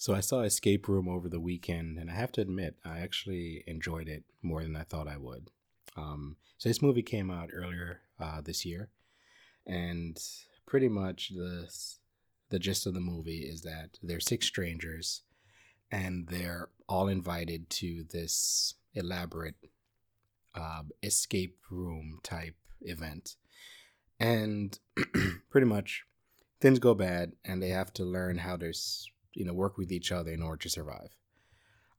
So I saw Escape Room over the weekend, and I have to admit, I actually enjoyed it more than I thought I would. Um, so this movie came out earlier uh, this year, and pretty much the the gist of the movie is that they're six strangers, and they're all invited to this elaborate uh, escape room type event, and pretty much things go bad, and they have to learn how to you know work with each other in order to survive.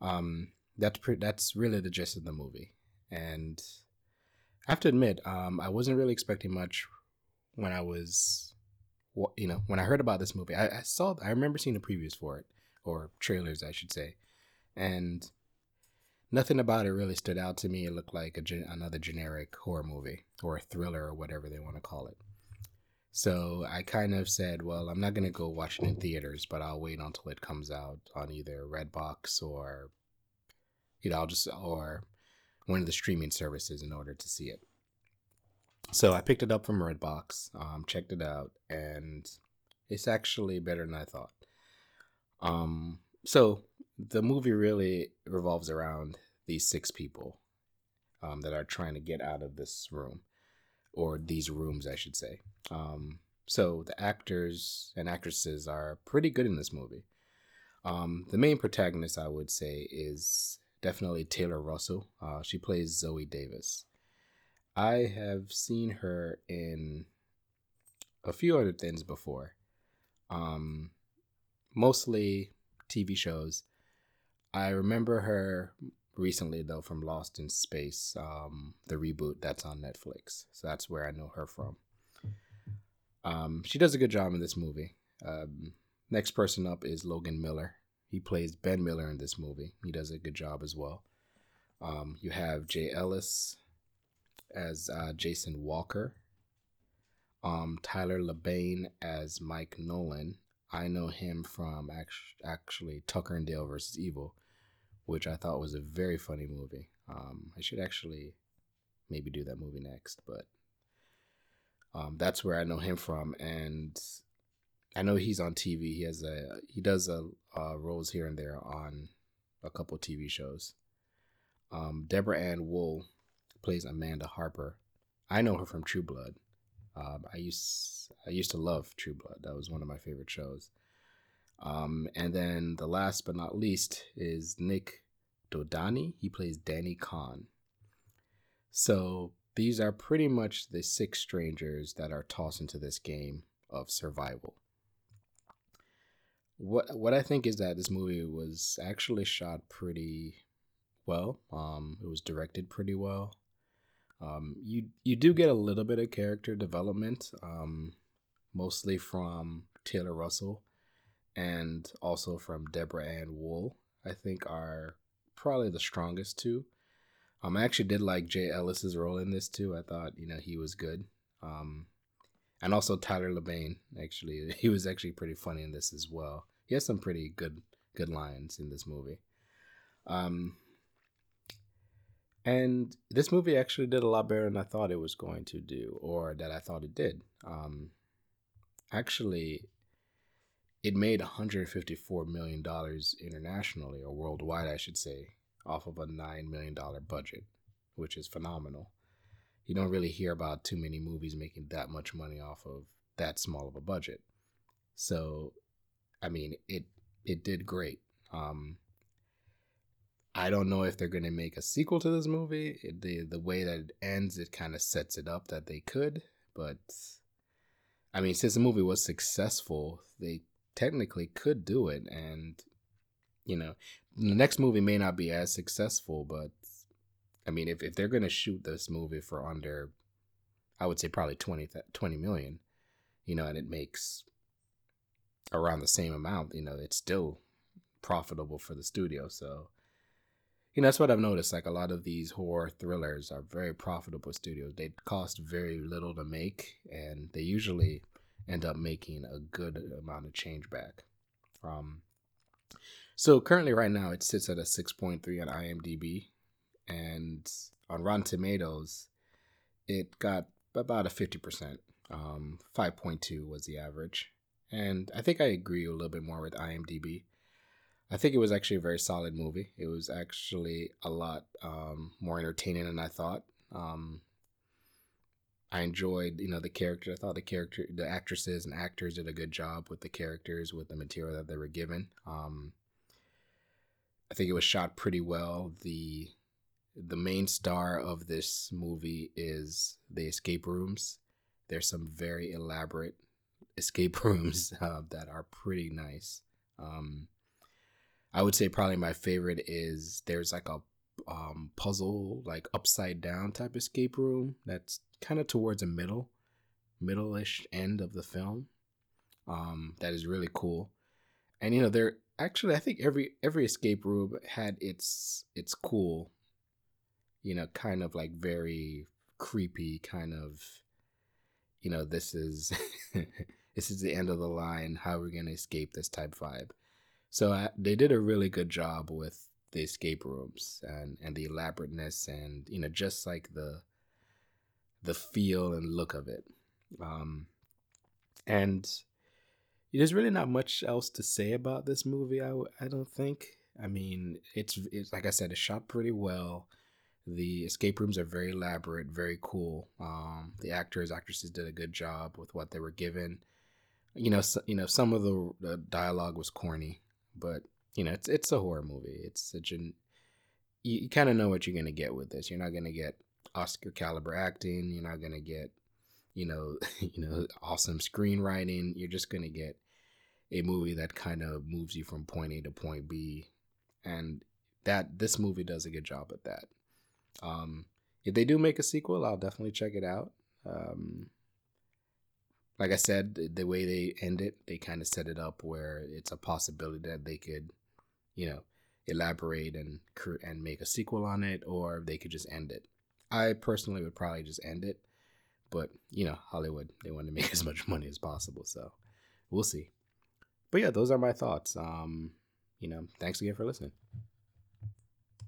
Um, that's pre- that's really the gist of the movie, and I have to admit, um, I wasn't really expecting much when I was, you know, when I heard about this movie. I, I saw, I remember seeing the previews for it or trailers, I should say, and nothing about it really stood out to me. It looked like gen- another generic horror movie or a thriller or whatever they want to call it. So I kind of said, well, I'm not going to go watch it in theaters, but I'll wait until it comes out on either Redbox or, you know, I'll just, or one of the streaming services in order to see it. So I picked it up from Redbox, um, checked it out, and it's actually better than I thought. Um, so the movie really revolves around these six people um, that are trying to get out of this room or these rooms, I should say. Um, so the actors and actresses are pretty good in this movie. Um, the main protagonist, I would say, is definitely Taylor Russell. Uh, she plays Zoey Davis. I have seen her in a few other things before, um, mostly TV shows. I remember her recently though from Lost in Space, um, the reboot that's on Netflix. So that's where I know her from. Um, she does a good job in this movie. Um, next person up is Logan Miller. He plays Ben Miller in this movie. He does a good job as well. Um, you have Jay Ellis as uh, Jason Walker. Um, Tyler Labine as Mike Nolan. I know him from act- actually Tucker and Dale versus Evil which I thought was a very funny movie. Um, I should actually maybe do that movie next, but um, that's where I know him from, and I know he's on TV. He has a he does a uh, roles here and there on a couple TV shows. Um, Deborah Ann Woll plays Amanda Harper. I know her from True Blood. Um, I used I used to love True Blood. That was one of my favorite shows. Um, and then the last but not least is Nik Dodani. He plays Danny Khan. So these are pretty much the six strangers that are tossed into this game of survival. What what I think is that this movie was actually shot pretty well. Um, it was directed pretty well. Um, you you do get a little bit of character development, um, mostly from Taylor Russell and also from Deborah Ann Woll, I think are probably the strongest two. Um, I actually did like Jay Ellis's role in this too. I thought you know he was good. Um, and also Tyler Labine actually he was actually pretty funny in this as well. He has some pretty good good lines in this movie. Um, and this movie actually did a lot better than I thought it was going to do, or that I thought it did. Um, actually, it made 154 million dollars internationally or worldwide i should say off of a 9 million dollar budget which is phenomenal. You don't really hear about too many movies making that much money off of that small of a budget. So i mean it it did great. Um i don't know if they're going to make a sequel to this movie. It, the the way that it ends it kind of sets it up that they could but I mean, since the movie was successful, they technically could do it and you know the next movie may not be as successful but i mean if, if they're going to shoot this movie for under i would say probably 20, 20 million you know and it makes around the same amount you know it's still profitable for the studio so you know that's what i've noticed like a lot of these horror thrillers are very profitable studios. They cost very little to make and they usually end up making a good amount of change back. Um, so currently, right now, it sits at a 6.3 on IMDb, and on Rotten Tomatoes, it got about a 50%. Um, 5.2 was the average. And I think I agree a little bit more with IMDb. I think it was actually a very solid movie. It was actually a lot um, more entertaining than I thought. Um, I enjoyed, you know, the character. I thought the character, the actresses and actors did a good job with the characters, with the material that they were given. Um, I think it was shot pretty well. the The main star of this movie is the escape rooms. There's some very elaborate escape rooms uh, that are pretty nice. Um, I would say probably my favorite is there's like a um, puzzle, like upside down type escape room that's kind of towards the middle, middle-ish end of the film. Um, that is really cool, and you know there actually I think every every escape room had its its cool, you know, kind of like very creepy kind of, you know, this is this is the end of the line. How are we gonna escape this type vibe? So I, they did a really good job with the escape rooms and and the elaborateness and you know just like the the feel and look of it. Um, and there's really not much else to say about this movie. I, I don't think. I mean, it's it's like I said, it's shot pretty well. The escape rooms are very elaborate, very cool. Um, the actors, actresses did a good job with what they were given. You know, so, you know, some of the, the dialogue was corny, but you know, it's it's a horror movie. It's such an you, you kind of know what you're gonna get with this. You're not gonna get Oscar caliber acting. You're not gonna get, you know, you know, awesome screenwriting. You're just gonna get a movie that kind of moves you from point A to point B, and that this movie does a good job at that. Um, if they do make a sequel, I'll definitely check it out. Um, like I said, the, the way they end it, they kind of set it up where it's a possibility that they could, you know, elaborate and and make a sequel on it, or they could just end it. I personally would probably just end it, but you know, Hollywood they want to make as much money as possible, so we'll see. But yeah, those are my thoughts. Um, you know, thanks again for listening.